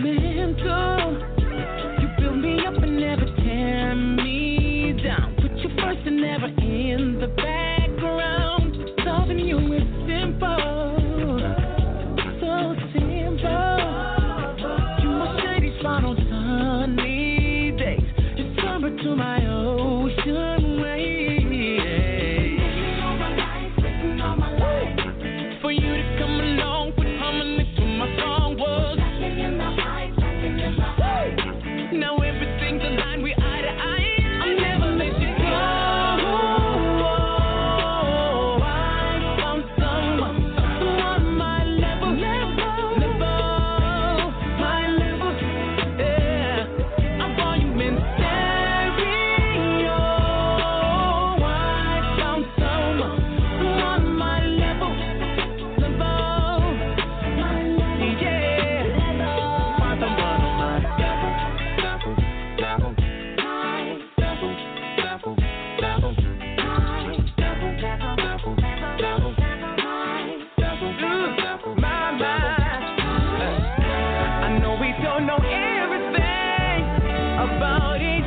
mental. about it.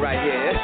Right here.